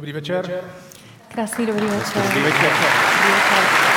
Dobrý večer. Krásný dobrý večer. Dobrý večer. Dobrý večer.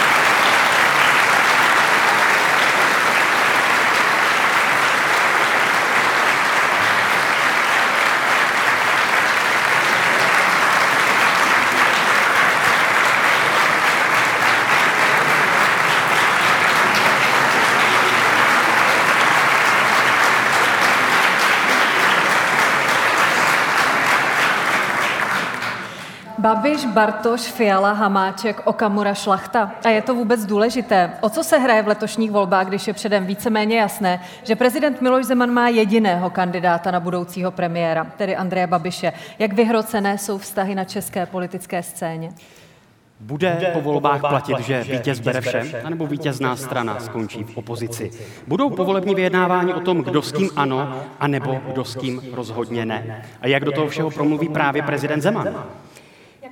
Babiš, Bartoš, Fiala, Hamáček, Okamura, Šlachta. A je to vůbec důležité? O co se hraje v letošních volbách, když je předem víceméně jasné, že prezident Miloš Zeman má jediného kandidáta na budoucího premiéra, tedy Andreje Babiše? Jak vyhrocené jsou vztahy na české politické scéně? Bude po volbách platit, že vítěz bere vše, anebo vítězná strana skončí v opozici? Budou povolební vyjednávání o tom, kdo s kým ano, anebo kdo s kým rozhodně ne? A jak do toho všeho promluví právě prezident Zeman?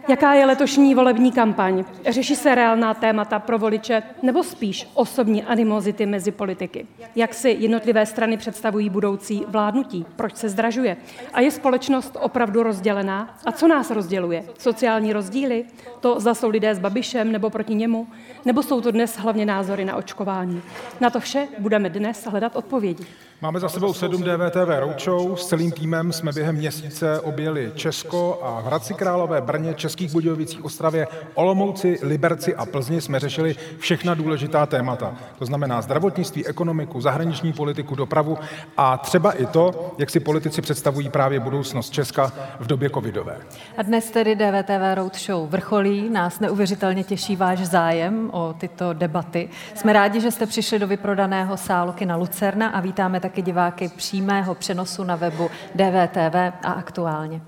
Jaká je letošní volební kampaň? Řeší se reálná témata pro voliče nebo spíš osobní animozity mezi politiky? Jak si jednotlivé strany představují budoucí vládnutí? Proč se zdražuje? A je společnost opravdu rozdělená? A co nás rozděluje? Sociální rozdíly? To zda jsou lidé s Babišem nebo proti němu? Nebo jsou to dnes hlavně názory na očkování? Na to vše budeme dnes hledat odpovědi. Máme za sebou sedm DVTV Roadshow. S celým týmem jsme během měsíce objeli Česko a v Hradci Králové, Brně, Českých Budějovicích, Ostravě, Olomouci, Liberci a Plzni jsme řešili všechna důležitá témata. To znamená zdravotnictví, ekonomiku, zahraniční politiku, dopravu a třeba i to, jak si politici představují právě budoucnost Česka v době covidové. A dnes tedy DVTV Roadshow vrcholí. Nás neuvěřitelně těší váš zájem o tyto debaty. Jsme rádi, že jste přišli do vyprodaného sálu na Lucerna a vítáme tak taky diváky přímého přenosu na webu DVTV a aktuálně.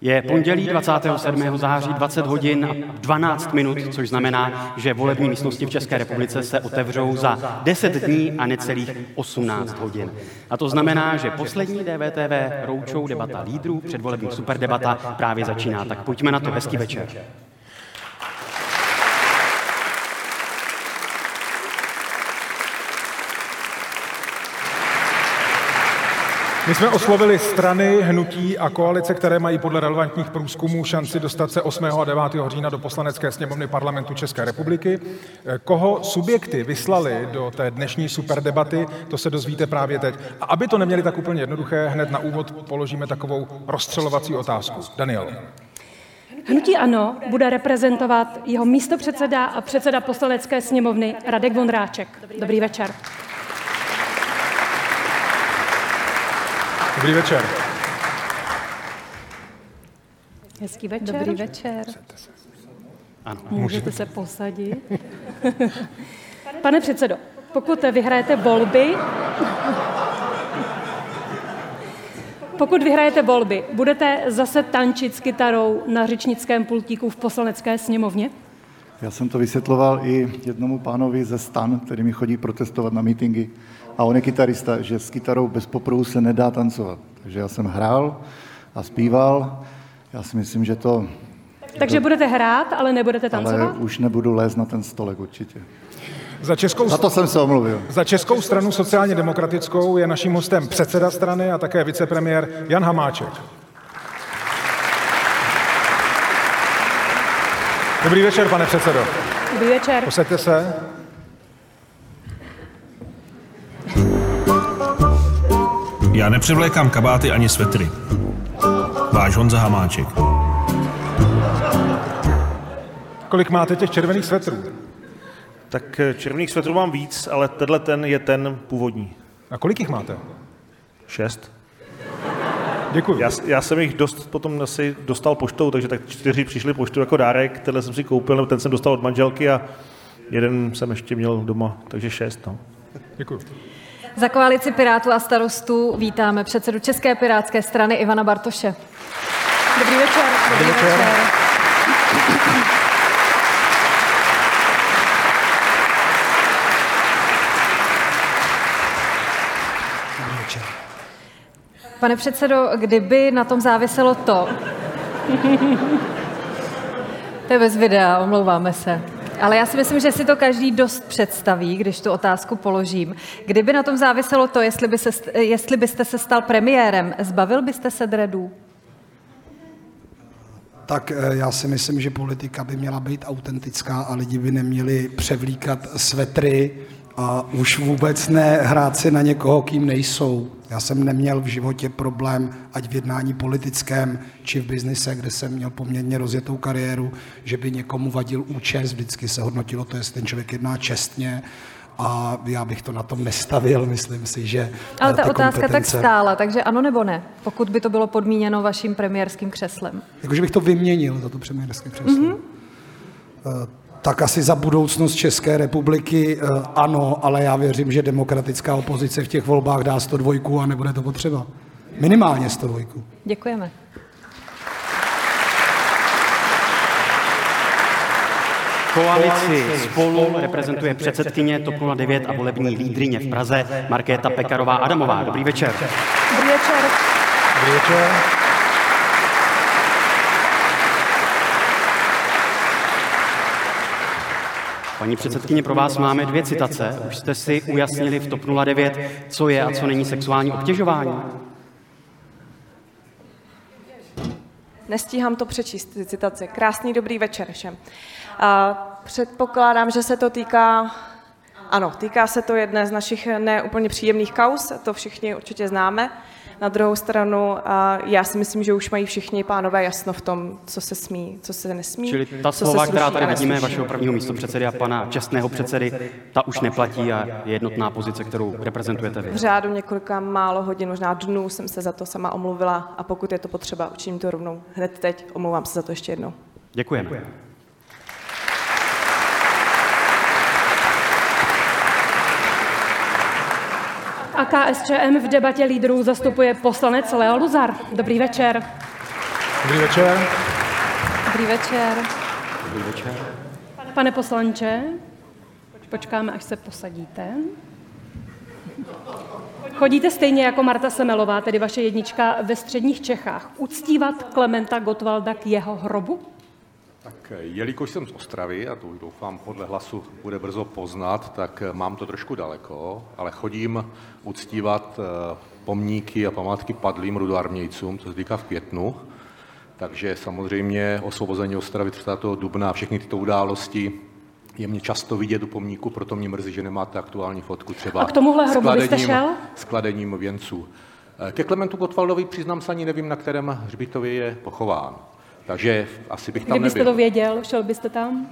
Je pondělí 27. září 20 hodin a 12 minut, což znamená, že volební místnosti v České republice se otevřou za 10 dní a necelých 18 hodin. A to znamená, že poslední DVTV roučou debata lídrů, předvolební superdebata právě začíná. Tak pojďme na to, hezký večer. My jsme oslovili strany, hnutí a koalice, které mají podle relevantních průzkumů šanci dostat se 8. a 9. října do poslanecké sněmovny parlamentu České republiky. Koho subjekty vyslali do té dnešní superdebaty, to se dozvíte právě teď. A aby to neměli tak úplně jednoduché, hned na úvod položíme takovou rozstřelovací otázku. Daniel. Hnutí Ano bude reprezentovat jeho místopředseda a předseda poslanecké sněmovny Radek Vondráček. Dobrý večer. Dobrý večer. Hezký večer. Dobrý večer. Ano. Můžete se posadit. Pane předsedo, pokud vyhrajete volby, pokud vyhrajete volby, budete zase tančit s kytarou na řečnickém pultíku v poslanecké sněmovně? Já jsem to vysvětloval i jednomu pánovi ze stan, který mi chodí protestovat na mítingy a on je kytarista, že s kytarou bez poprovu se nedá tancovat. Takže já jsem hrál a zpíval. Já si myslím, že to... Takže to... budete hrát, ale nebudete tancovat? Ale už nebudu lézt na ten stolek určitě. Za, českou, za to jsem se omluvil. Za Českou stranu sociálně demokratickou je naším hostem předseda strany a také vicepremiér Jan Hamáček. Dobrý večer, pane předsedo. Dobrý večer. Posaďte se. Já nepřevlékám kabáty ani svetry. Váš Honza Hamáček. Kolik máte těch červených svetrů? Tak eh, červených svetrů mám víc, ale tenhle ten je ten původní. A kolik jich máte? Šest. Děkuji. Já, já jsem jich dost potom asi dostal poštou, takže tak čtyři přišli poštou jako dárek, tenhle jsem si koupil, nebo ten jsem dostal od manželky a jeden jsem ještě měl doma, takže šest. No. Děkuji. Za koalici Pirátů a starostů vítáme předsedu České pirátské strany Ivana Bartoše. Dobrý večer. Dobrý večer. večer. Pane předsedo, kdyby na tom záviselo to, to je bez videa, omlouváme se. Ale já si myslím, že si to každý dost představí, když tu otázku položím. Kdyby na tom záviselo to, jestli, by se, jestli byste se stal premiérem, zbavil byste se dredů? tak eh, já si myslím, že politika by měla být autentická a lidi by neměli převlíkat svetry a už vůbec ne hrát si na někoho, kým nejsou. Já jsem neměl v životě problém, ať v jednání politickém, či v biznise, kde jsem měl poměrně rozjetou kariéru, že by někomu vadil účest. Vždycky se hodnotilo to, jestli ten člověk jedná čestně a já bych to na tom nestavil, myslím si, že Ale ta ty otázka tak kompetence- stála, takže ano nebo ne, pokud by to bylo podmíněno vaším premiérským křeslem. Jakože bych to vyměnil za to premiérské křeslo. Mm-hmm. Tak asi za budoucnost České republiky eh, ano, ale já věřím, že demokratická opozice v těch volbách dá 102 a nebude to potřeba. Minimálně 102. Děkujeme. Koalici spolu reprezentuje předsedkyně TOP 09 a volební lídrině v Praze Markéta Pekarová Adamová. Dobrý večer. Dobrý večer. Dobrý večer. Paní předsedkyně, pro vás máme dvě citace. Už jste si ujasnili v TOP 09, co je a co není sexuální obtěžování. Nestíhám to přečíst, ty citace. Krásný dobrý večer všem. Předpokládám, že se to týká, ano, týká se to jedné z našich neúplně příjemných kaus, to všichni určitě známe. Na druhou stranu, já si myslím, že už mají všichni pánové jasno v tom, co se smí, co se nesmí. Čili ta co slova, která tady vidíme, vašeho prvního místopředsedy a pana čestného předsedy, ta už neplatí a je jednotná pozice, kterou reprezentujete vy. V řádu několika málo hodin, možná dnů jsem se za to sama omluvila a pokud je to potřeba, učiním to rovnou hned teď. Omlouvám se za to ještě jednou. Děkujeme. A KSČM v debatě lídrů zastupuje poslanec Leo Luzar. Dobrý večer. Dobrý večer. Dobrý večer. Dobrý večer. Pane poslanče, počkáme, až se posadíte. Chodíte stejně jako Marta Semelová, tedy vaše jednička ve středních Čechách, uctívat Klementa Gottwalda k jeho hrobu? Tak jelikož jsem z Ostravy, a to už doufám podle hlasu bude brzo poznat, tak mám to trošku daleko, ale chodím uctívat eh, pomníky a památky padlým rudoarmějcům, co se týká v květnu. Takže samozřejmě osvobození Ostravy 30. dubna a všechny tyto události je mě často vidět u pomníku, proto mě mrzí, že nemáte aktuální fotku třeba A k tomuhle hrobu byste šel? s kladením věnců. Eh, Ke Klementu Gottwaldovi přiznám se ani nevím, na kterém hřbitově je pochován. Takže asi bych tam Kdybyste nebyl. to věděl, šel byste tam?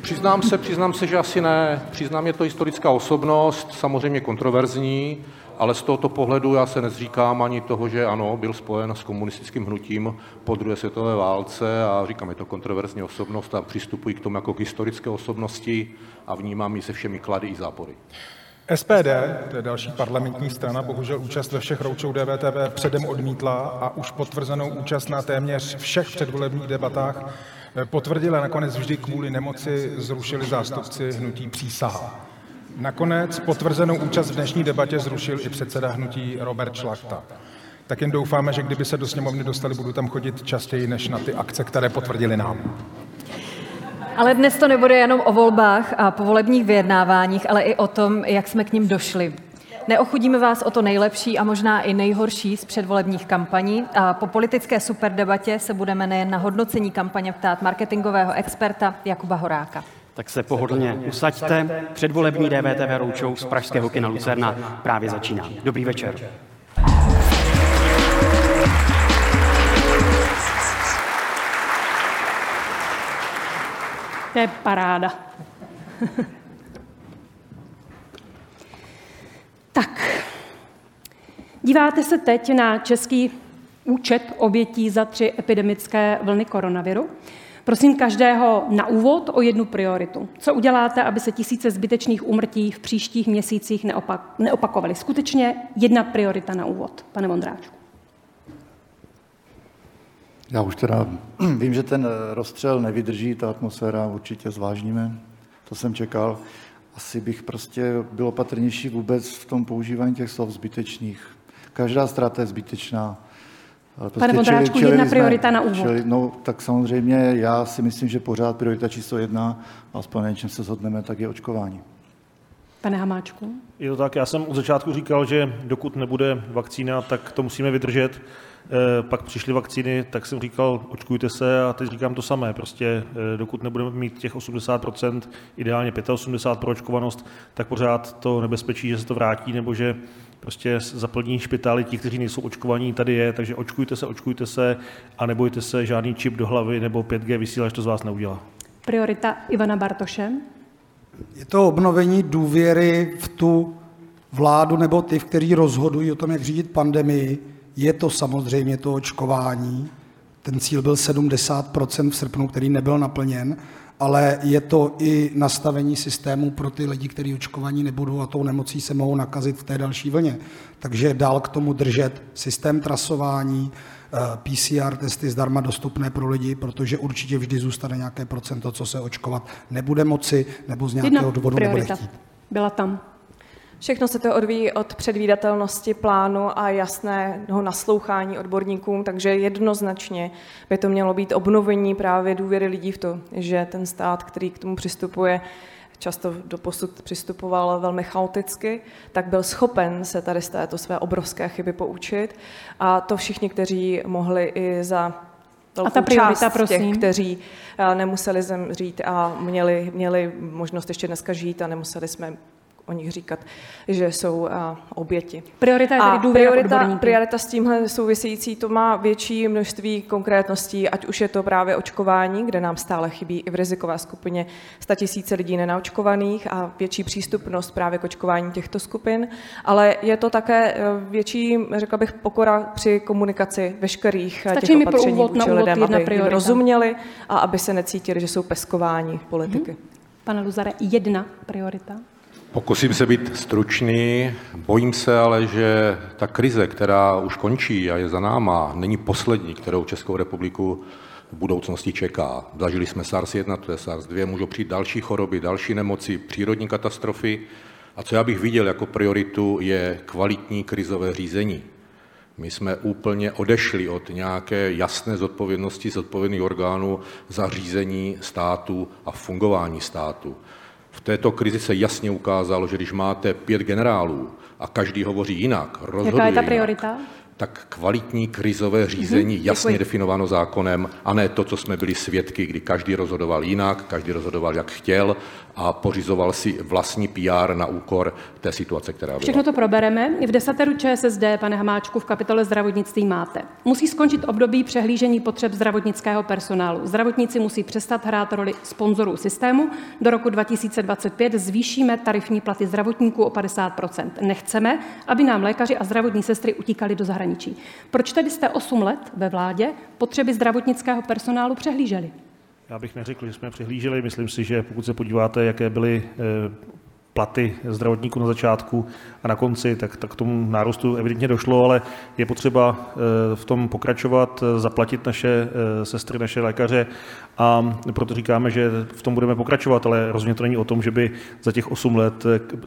Přiznám se, přiznám se, že asi ne. Přiznám, je to historická osobnost, samozřejmě kontroverzní, ale z tohoto pohledu já se nezříkám ani toho, že ano, byl spojen s komunistickým hnutím po druhé světové válce a říkám, je to kontroverzní osobnost a přistupuji k tomu jako k historické osobnosti a vnímám ji se všemi klady i zápory. SPD, to je další parlamentní strana, bohužel účast ve všech roučou DVTV předem odmítla a už potvrzenou účast na téměř všech předvolebních debatách eh, potvrdila nakonec vždy kvůli nemoci zrušili zástupci hnutí přísaha. Nakonec potvrzenou účast v dnešní debatě zrušil i předseda hnutí Robert Šlachta. Tak jen doufáme, že kdyby se do sněmovny dostali, budu tam chodit častěji než na ty akce, které potvrdili nám. Ale dnes to nebude jenom o volbách a povolebních vyjednáváních, ale i o tom, jak jsme k ním došli. Neochudíme vás o to nejlepší a možná i nejhorší z předvolebních kampaní a po politické superdebatě se budeme nejen na hodnocení kampaně ptát marketingového experta Jakuba Horáka. Tak se pohodlně usaďte. Předvolební DVTV roučou z Pražského kina Lucerna právě začíná. Dobrý večer. To je paráda. tak, díváte se teď na český účet obětí za tři epidemické vlny koronaviru. Prosím každého na úvod o jednu prioritu. Co uděláte, aby se tisíce zbytečných úmrtí v příštích měsících neopak, neopakovaly? Skutečně jedna priorita na úvod, pane Vondráčku. Já už teda vím, že ten eh, rozstřel nevydrží, ta atmosféra určitě zvážníme, to jsem čekal. Asi bych prostě byl opatrnější vůbec v tom používání těch slov zbytečných. Každá ztráta je zbytečná. Ale prostě Pane Vondráčku, jedna jsme- priorita na úvod. čeli- no, tak samozřejmě já si myslím, že pořád priorita číslo jedna, aspoň na něčem se shodneme, tak je očkování. Pane Hamáčku? Je to tak, já jsem od začátku říkal, že dokud nebude vakcína, tak to musíme vydržet. Eh, pak přišly vakcíny, tak jsem říkal, očkujte se a teď říkám to samé. Prostě eh, dokud nebudeme mít těch 80%, ideálně 85% pro očkovanost, tak pořád to nebezpečí, že se to vrátí nebo že prostě zaplní špitály ti, kteří nejsou očkovaní, tady je, takže očkujte se, očkujte se a nebojte se, žádný čip do hlavy nebo 5G vysílač to z vás neudělá. Priorita Ivana Bartoše. Je to obnovení důvěry v tu vládu nebo ty, kteří rozhodují o tom, jak řídit pandemii. Je to samozřejmě to očkování. Ten cíl byl 70% v srpnu, který nebyl naplněn, ale je to i nastavení systému pro ty lidi, kteří očkovaní nebudou a tou nemocí se mohou nakazit v té další vlně. Takže dál k tomu držet systém trasování, PCR testy zdarma dostupné pro lidi, protože určitě vždy zůstane nějaké procento, co se očkovat nebude moci nebo z nějakého důvodu nebude chtít. Byla tam. Všechno se to odvíjí od předvídatelnosti plánu a jasného naslouchání odborníkům, takže jednoznačně by to mělo být obnovení právě důvěry lidí v to, že ten stát, který k tomu přistupuje, často do posud přistupoval velmi chaoticky, tak byl schopen se tady z této své obrovské chyby poučit. A to všichni, kteří mohli i za a ta priorita, část prosím. těch, kteří eh, nemuseli zemřít a měli, měli možnost ještě dneska žít a nemuseli jsme o nich říkat, že jsou a, oběti. Priorita je tedy důvěra priorita, priorita s tímhle související, to má větší množství konkrétností, ať už je to právě očkování, kde nám stále chybí i v rizikové skupině 100 tisíce lidí nenaočkovaných a větší přístupnost právě k očkování těchto skupin, ale je to také eh, větší, řekla bych, pokora při komunikaci veškerých eh, Stačí těch opatření úvod vůči úvod lidem, jedna aby priorita. rozuměli a aby se necítili, že jsou peskováni politiky. Pane Luzare, jedna priorita. Pokusím se být stručný. Bojím se ale, že ta krize, která už končí a je za náma, není poslední, kterou Českou republiku v budoucnosti čeká. Zažili jsme SARS-1, to je SARS-2, můžou přijít další choroby, další nemoci, přírodní katastrofy. A co já bych viděl jako prioritu, je kvalitní krizové řízení. My jsme úplně odešli od nějaké jasné zodpovědnosti zodpovědných orgánů za řízení státu a fungování státu. V této krizi se jasně ukázalo, že když máte pět generálů a každý hovoří jinak, rozhoduje Jaká je ta jinak, priorita? Tak kvalitní krizové řízení Mhm, jasně děkuji. definováno zákonem a ne to, co jsme byli svědky, kdy každý rozhodoval jinak, každý rozhodoval, jak chtěl a pořizoval si vlastní PR na úkor té situace, která byla. Všechno to probereme. V desateru ČSSD, pane Hamáčku, v kapitole zdravotnictví máte. Musí skončit období přehlížení potřeb zdravotnického personálu. Zdravotníci musí přestat hrát roli sponzorů systému. Do roku 2025 zvýšíme tarifní platy zdravotníků o 50% Nechceme, aby nám lékaři a zdravotní sestry utíkali do zahraničí. Proč tedy jste 8 let ve vládě potřeby zdravotnického personálu přehlíželi? Já bych neřekl, že jsme přihlíželi. Myslím si, že pokud se podíváte, jaké byly eh, platy zdravotníků na začátku a na konci, tak, tak k tomu nárůstu evidentně došlo, ale je potřeba eh, v tom pokračovat, eh, zaplatit naše eh, sestry, naše lékaře a proto říkáme, že v tom budeme pokračovat, ale rozhodně to není o tom, že by za těch 8 let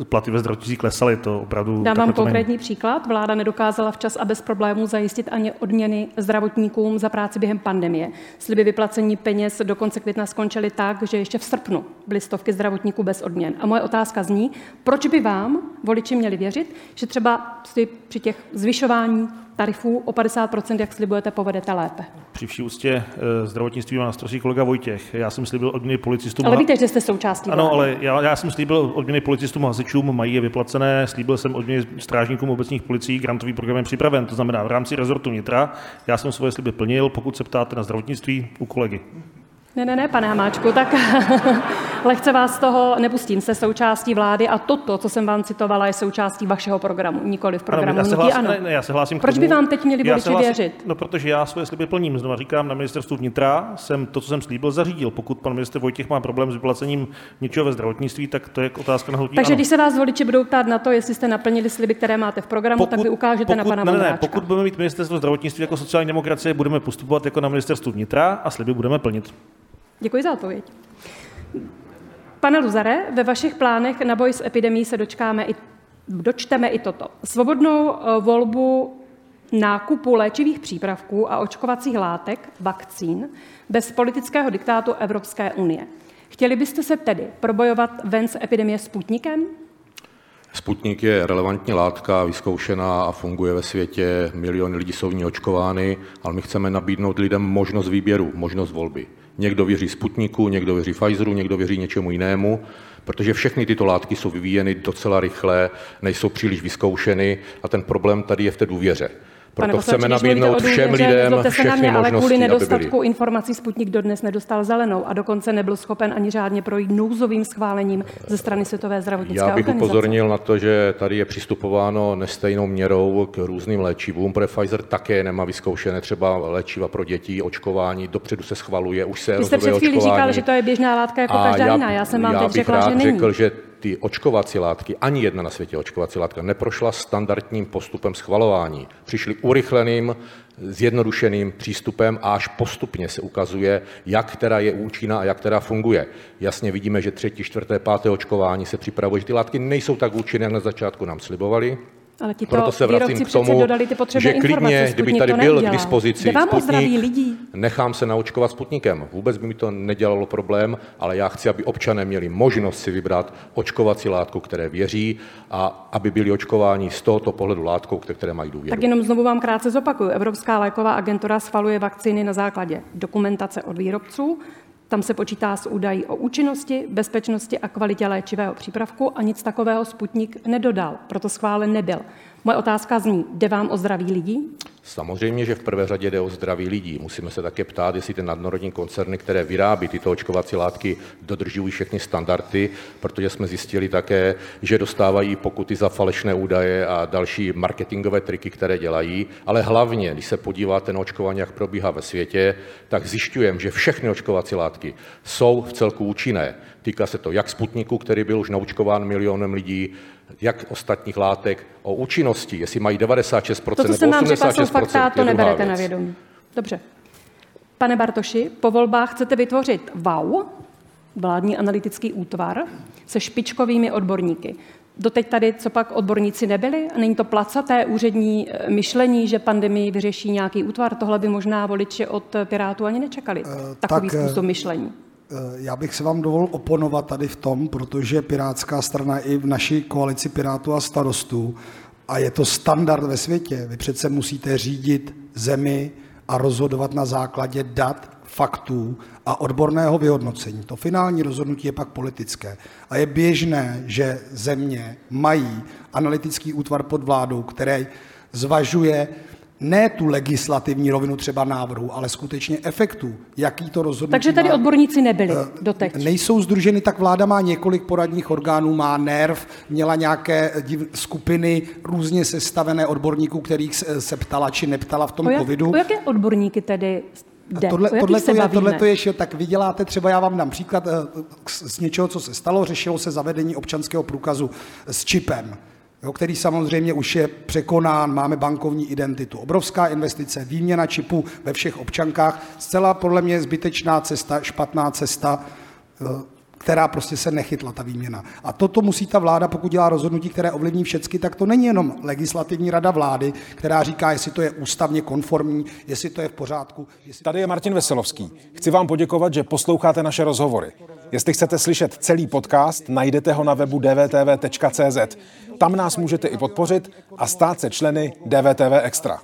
platy ve zdravotnictví klesaly. To opravdu Dám vám to není. konkrétní příklad. Vláda nedokázala včas a bez problémů zajistit ani odměny zdravotníkům za práci během pandemie. Sliby vyplacení peněz do konce května skončily tak, že ještě v srpnu byly stovky zdravotníků bez odměn. A moje otázka zní, proč by vám voliči měli věřit, že třeba si při těch zvyšování tarifů o 50%, jak slibujete, povedete lépe. Při vší úctě eh, zdravotnictví má na starosti kolega Vojtěch. Já jsem slíbil odměny policistům. Ale víte, že jste součástí Ano, vlády. ale já, já jsem slíbil odměny policistům a hasičům, mají je vyplacené, slíbil jsem odměny strážníkům obecních policií, grantový program je připraven, to znamená v rámci rezortu vnitra. Já jsem svoje sliby plnil, pokud se ptáte na zdravotnictví, u kolegy. Ne, ne, ne, pane Hamáčku, tak lehce vás z toho nepustím. Jste součástí vlády a toto, co jsem vám citovala, je součástí vašeho programu, nikoli v programu já se hlásím, ano. ne, ne, já se hlásím Proč tomu, by vám teď měli voliči se věřit? No, protože já svoje sliby plním. Znova říkám, na ministerstvu vnitra jsem to, co jsem slíbil, zařídil. Pokud pan minister Vojtěch má problém s vyplacením něčeho ve zdravotnictví, tak to je otázka na hnutí. Takže ano. když se vás voliči budou ptát na to, jestli jste naplnili sliby, které máte v programu, tak vy ukážete na pana ne, ne, pokud budeme mít ministerstvo zdravotnictví jako sociální demokracie, budeme postupovat jako na ministerstvu vnitra a sliby budeme plnit. Děkuji za odpověď. Pane Luzare, ve vašich plánech na boj s epidemí se dočkáme i, dočteme i toto. Svobodnou eh, volbu nákupu léčivých přípravků a očkovacích látek, vakcín, bez politického diktátu Evropské unie. Chtěli byste se tedy probojovat ven z epidemie Sputnikem? Sputnik je relevantní látka, vyzkoušená a funguje ve světě. Miliony lidí jsou v ní očkovány, ale my chceme nabídnout lidem možnost výběru, možnost volby. Někdo věří Sputniku, někdo věří Pfizeru, někdo věří něčemu jinému, protože všechny tyto látky jsou vyvíjeny docela rychle, nejsou příliš vyzkoušeny a ten problém tady je v té důvěře. Proto Pane chceme nabídnout všem lidem se na všechny mě, ale kvůli nedostatku byli. informací Sputnik dodnes nedostal zelenou a dokonce nebyl schopen ani řádně projít nouzovým schválením ze strany Světové zdravotnické Já bych organizace. upozornil na to, že tady je přistupováno nestejnou měrou k různým léčivům, protože Pfizer také nemá vyzkoušené třeba léčiva pro děti, očkování, dopředu se schvaluje, už se Vy jste před chvílí očkování. říkal, že to je běžná látka jako každá jiná. Já jsem vám já teď řekla, že není. řekl, že ty očkovací látky, ani jedna na světě očkovací látka neprošla standardním postupem schvalování. Přišli urychleným, zjednodušeným přístupem a až postupně se ukazuje, jak která je účinná a jak která funguje. Jasně vidíme, že třetí, čtvrté, páté očkování se připravuje, že ty látky nejsou tak účinné, jak na začátku nám slibovali. Ale ti Proto to se vracím k tomu, dodali ty že klidně, kdyby tady byl k dispozici Sputnik, lidí. nechám se naočkovat Sputnikem. Vůbec by mi to nedělalo problém, ale já chci, aby občané měli možnost si vybrat očkovací látku, které věří a aby byli očkováni z tohoto pohledu látkou, které mají důvěru. Tak jenom znovu vám krátce zopakuju. Evropská léková agentura schvaluje vakcíny na základě dokumentace od výrobců. Tam se počítá s údají o účinnosti, bezpečnosti a kvalitě léčivého přípravku a nic takového Sputnik nedodal, proto schválen nebyl. Moje otázka zní, jde vám o zdraví lidí? Samozřejmě, že v prvé řadě jde o zdraví lidí. Musíme se také ptát, jestli ty nadnárodní koncerny, které vyrábí tyto očkovací látky, dodržují všechny standardy, protože jsme zjistili také, že dostávají pokuty za falešné údaje a další marketingové triky, které dělají. Ale hlavně, když se podíváte na očkování, jak probíhá ve světě, tak zjišťujeme, že všechny očkovací látky jsou v celku účinné. Týká se to jak Sputniku, který byl už naučkován milionem lidí, jak ostatních látek o účinnosti, jestli mají 96% To, co nebo jsem vám řekla, 86%, jsou fakta, to neberete na vědomí. Dobře. Pane Bartoši, po volbách chcete vytvořit VAU, vládní analytický útvar, se špičkovými odborníky. Doteď tady, co pak odborníci nebyli? A není to placaté úřední eh, myšlení, že pandemii vyřeší nějaký útvar? Tohle by možná voliči od Pirátů ani nečekali. Takový tak, eh, způsob myšlení. Eh, Já bych se vám dovolil oponovat tady v tom, protože Pirátská strana i v naší koalici Pirátů a starostů, a je to standard ve světě, vy přece musíte řídit zemi a rozhodovat na základě dat, faktů a odborného vyhodnocení. To finální rozhodnutí je pak politické. A je běžné, že země mají analytický útvar pod vládou, který zvažuje ne tu legislativní rovinu třeba návrhu, ale skutečně efektů, jaký to rozhodnutí Takže tady má. odborníci nebyli doteď. Nejsou združeny, tak vláda má několik poradních orgánů, má NERV, měla nějaké div- skupiny různě sestavené odborníků, kterých se, ptala či neptala v tom O, jak, covidu. o jaké odborníky tedy jde? Tohle, tohle, to je, tohle to je, že tak vy děláte třeba, já vám dám příklad eh, z něčeho, co se stalo, řešilo se zavedení občanského průkazu s čipem, jo, který samozřejmě už je překonán, máme bankovní identitu. Obrovská investice, výměna čipů ve všech občankách, zcela podle mě zbytečná cesta, špatná cesta, eh, která prostě se nechytla, ta výměna. A toto musí ta vláda, pokud dělá rozhodnutí, které ovlivní všecky, tak to není jenom legislativní rada vlády, která říká, jestli to je ústavně konformní, jestli to je v pořádku. Jestli... Tady je Martin Veselovský. Chci vám poděkovat, že posloucháte naše rozhovory. Jestli chcete slyšet celý podcast, najdete ho na webu dvtv.cz. Tam nás můžete i podpořit a stát se členy DVTV Extra.